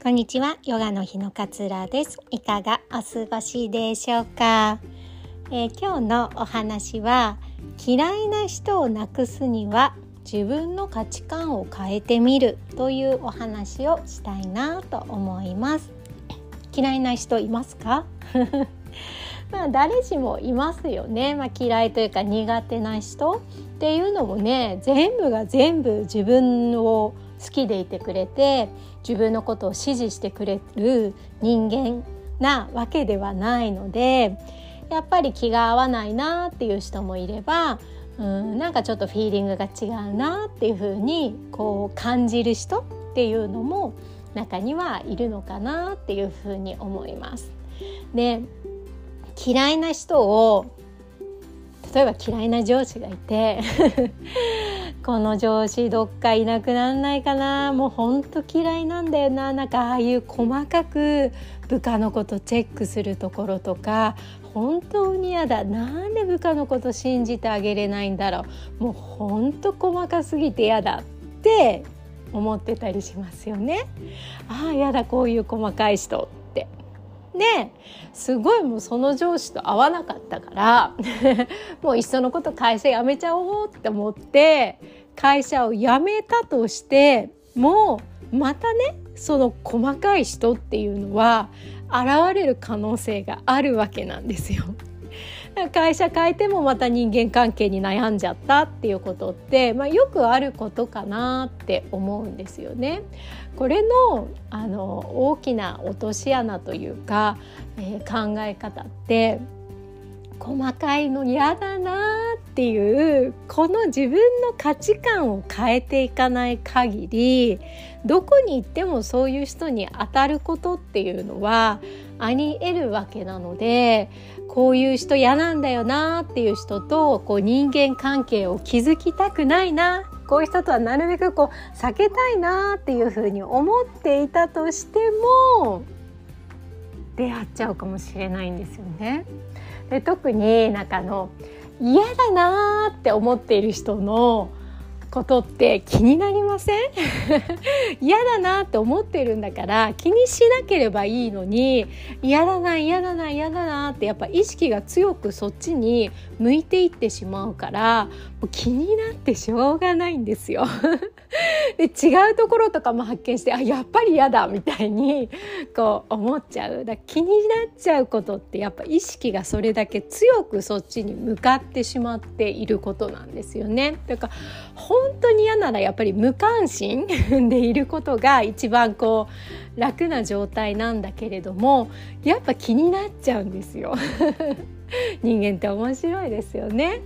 こんにちは、ヨガの日の勝浦です。いかがお過ごしでしょうか、えー、今日のお話は嫌いな人をなくすには自分の価値観を変えてみるというお話をしたいなと思います。嫌いな人いますか？まあ誰しもいますよね、まあ、嫌いというか苦手な人っていうのもね全部が全部自分を好きでいてくれて自分のことを支持してくれる人間なわけではないのでやっぱり気が合わないなっていう人もいればうんなんかちょっとフィーリングが違うなっていうふうにこう感じる人っていうのも中にはいるのかなっていうふうに思います。で嫌いな人を例えば嫌いな上司がいてこの上司どっかいなくなんないかな？もうほんと嫌いなんだよな。なんかああいう細かく部下のことチェックするところとか本当に嫌だ。なんで部下のこと信じてあげれないんだろう。もうほんと細かすぎて嫌だって思ってたりしますよね。ああやだこういう細かい人って。ですごいもうその上司と合わなかったからもういっそのこと会社辞めちゃおうって思って会社を辞めたとしてもまたねその細かい人っていうのは現れる可能性があるわけなんですよ。会社変えてもまた人間関係に悩んじゃったっていうことって、まあ、よくあることかなって思うんですよね。これのあの大きな落とし穴というか、えー、考え方って細かいの嫌だなっていうこの自分の価値観を変えていかない限りどこに行ってもそういう人に当たることっていうのはあり得るわけなのでこういう人嫌なんだよなっていう人とこう人間関係を築きたくないなこういう人とはなるべくこう避けたいなっていうふうに思っていたとしても出会っちゃうかもしれないんですよね。で特になんかの嫌だなって思っている人のことって気になりません？嫌だなって思ってるんだから気にしなければいいのに嫌だな嫌だな嫌だなってやっぱ意識が強くそっちに向いていってしまうからもう気になってしょうがないんですよ。で違うところとかも発見してあやっぱり嫌だみたいにこう思っちゃうだ気になっちゃうことってやっぱ意識がそれだけ強くそっちに向かってしまっていることなんですよね。だから本当に嫌ならやっぱり無関心 でいることが一番こう楽な状態なんだけれどもやっぱ気になっちゃうんですよ。人間って面白いですよね。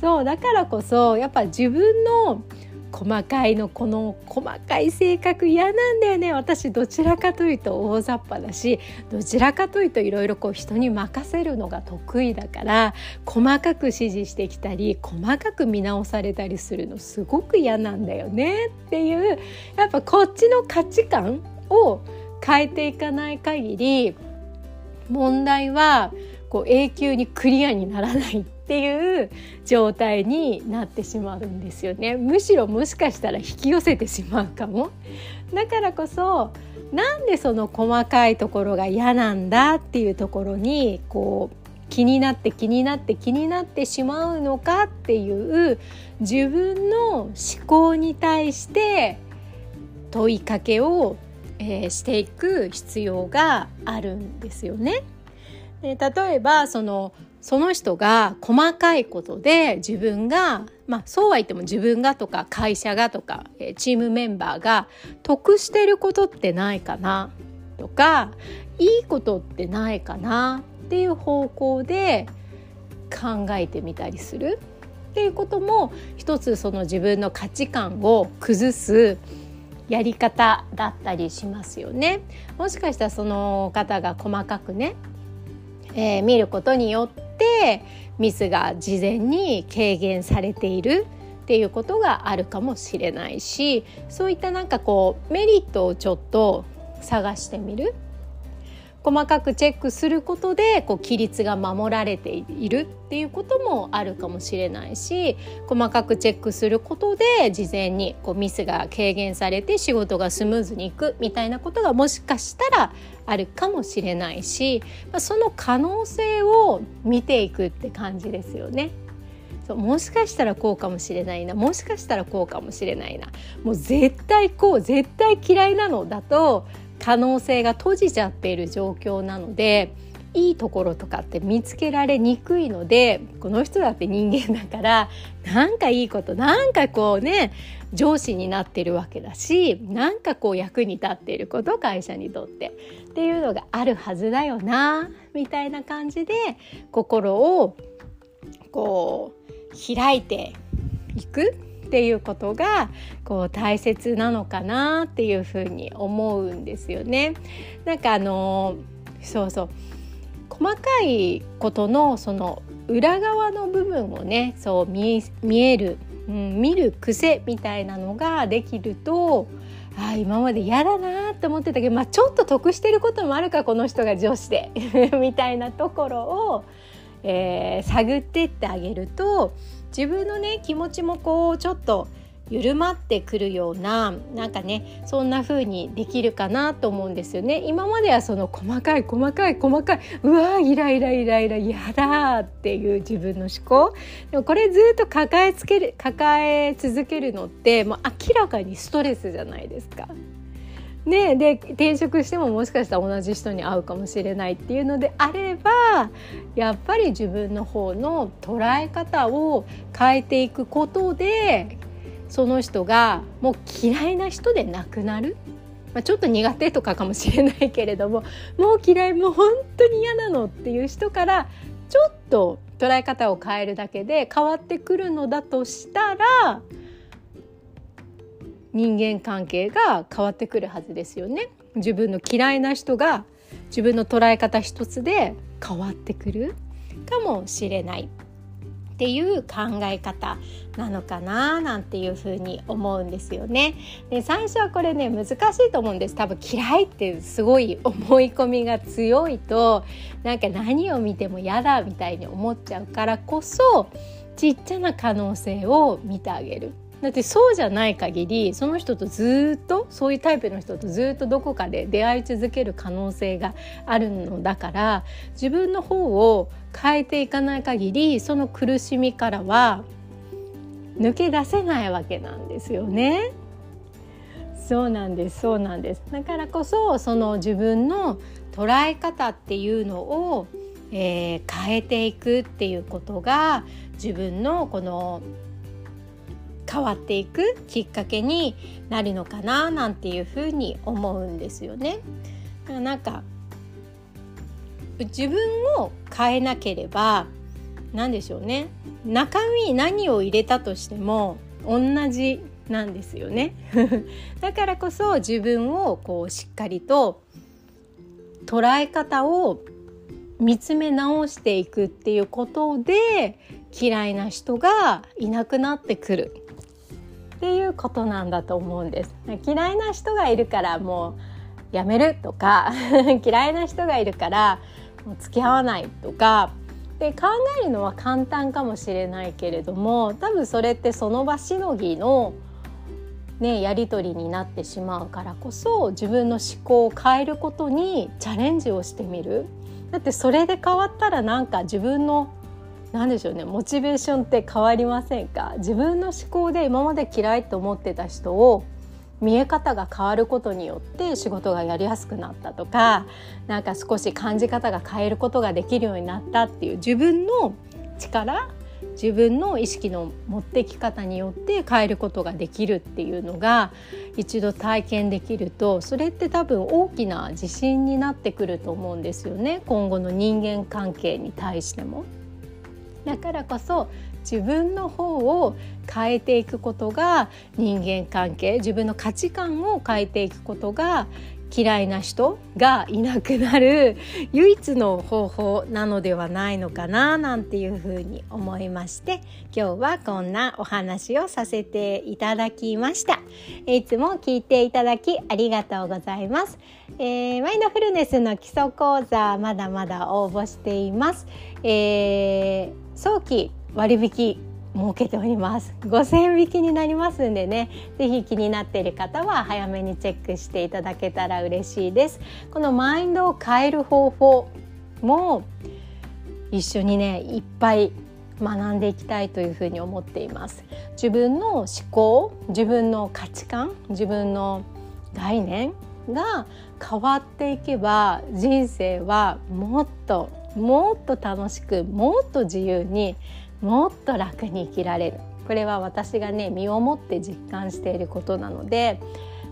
そうだからこそやっぱ自分の細かいのこの細かい性格嫌なんだよね私どちらかというと大雑把だしどちらかというといろいろこう人に任せるのが得意だから細かく指示してきたり細かく見直されたりするのすごく嫌なんだよねっていうやっぱこっちの価値観を変えていかない限り問題はこう永久にクリアにならないっていう状態になってしまうんですよねむしろもしかしたら引き寄せてしまうかもだからこそなんでその細かいところが嫌なんだっていうところにこう気になって気になって気になってしまうのかっていう自分の思考に対して問いかけを、えー、していく必要があるんですよね。で例えばそのその人が細かいことで自分がまあそうは言っても自分がとか会社がとかチームメンバーが得してることってないかなとかいいことってないかなっていう方向で考えてみたりするっていうことも一つその自分の価値観を崩すやり方だったりしますよね。もしかしたらその方が細かくね、えー、見ることによってミスが事前に軽減されているっていうことがあるかもしれないしそういったなんかこうメリットをちょっと探してみる細かくチェックすることでこう規律が守られているっていうこともあるかもしれないし細かくチェックすることで事前にこうミスが軽減されて仕事がスムーズにいくみたいなことがもしかしたらあるかもしれないし、その可能性を見ていくって感じですよね。もしかしたらこうかもしれないなもしかしたらこうかもしれないなもう絶対こう絶対嫌いなのだと可能性が閉じちゃっている状況なのでいいところとかって見つけられにくいのでこの人だって人間だからなんかいいことなんかこうね上司になってるわけだしなんかこう役に立っていること会社にとって。っていうのがあるはずだよなみたいな感じで心をこう開いていく。っていうことがこう大切なのかなっていうふうに思うんですよね。なんかあのそうそう細かいことのその裏側の部分をねそう見える、うん、見る癖みたいなのができるとあ今まで嫌だなって思ってたけど、まあ、ちょっと得してることもあるかこの人が女子で みたいなところを、えー、探ってってあげると自分のね気持ちもこうちょっと緩まってくるようななんかねそんな風にできるかなと思うんですよね今まではその細かい細かい細かいうわイライライライラやだっていう自分の思考でもこれずっと抱えつける抱え続けるのってもう明らかにストレスじゃないですか。ね、で転職してももしかしたら同じ人に会うかもしれないっていうのであればやっぱり自分の方の捉え方を変えていくことでその人がもう嫌いな人でなくなる、まあ、ちょっと苦手とかかもしれないけれどももう嫌いもう本当に嫌なのっていう人からちょっと捉え方を変えるだけで変わってくるのだとしたら人間関係が変わってくるはずですよね。自分の嫌いな人が自分の捉え方一つで変わってくるかもしれないっていう考え方なのかななんていうふうに思うんですよね。で最初はこれね難しいと思うんです多分嫌いってすごい思い込みが強いとなんか何を見ても嫌だみたいに思っちゃうからこそちっちゃな可能性を見てあげる。だってそうじゃない限りその人とずっとそういうタイプの人とずっとどこかで出会い続ける可能性があるのだから自分の方を変えていかない限りその苦しみからは抜け出せないわけなんですよね。そうなんですそうなんですだからこそその自分の捉え方っていうのを、えー、変えていくっていうことが自分のこの変わっていくきっかけになるのかななんていうふうに思うんですよね。なんか自分を変えなければ何でしょうね。中身何を入れたとしても同じなんですよね。だからこそ自分をこうしっかりと捉え方を見つめ直していくっていうことで嫌いな人がいなくなってくる。っていうことなんだと思うんです。嫌いな人がいるからもうやめるとか 嫌いな人がいるからもう付き合わないとか。で考えるのは簡単かもしれないけれども多分それってその場しのぎのね、やり取りになってしまうからこそ自分の思考を変えることにチャレンジをしてみる。だってそれで変わったらなんか自分の何でしょうね。モチベーションって変わりませんか？自分の思考で今まで嫌いと思ってた人を見え方が変わることによって仕事がやりやすくなったとかなんか少し感じ方が変えることができるようになったっていう自分の力自分の意識の持ってき方によって変えることができるっていうのが一度体験できるとそれって多分大きな自信になってくると思うんですよね。今後の人間関係に対しても。だからこそ自分の方を変えていくことが人間関係自分の価値観を変えていくことが嫌いな人がいなくなる唯一の方法なのではないのかななんていうふうに思いまして今日はこんなお話をさせていただきました。いつも聞いていただきありがとうございます、えー、マインドフルネスの基礎講座まだまだ応募しています、えー、早期割引設けております。5000引きになりますんでね。是非気になっている方は早めにチェックしていただけたら嬉しいです。このマインドを変える方法も一緒にねいっぱい学んでいきたいというふうに思っています。自分の思考自分の価値観自分の概念が変わっていけば人生はもっともっと楽しくもっと自由にもっと楽に生きられる。これは私がね身をもって実感していることなので、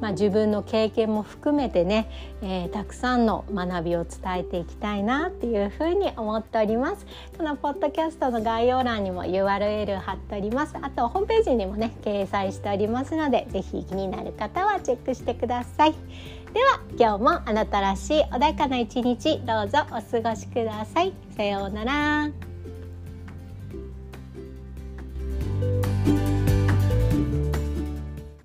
まあ、自分の経験も含めてね、えー、たくさんの学びを伝えていきたいなっていうふうに思っております。このポッドキャストの概要欄にも URL 貼っております。あとホームページにもね掲載しておりますので是非気になる方はチェックしてください。では今日もあなたらしい穏やかな一日どうぞお過ごしください。さようなら。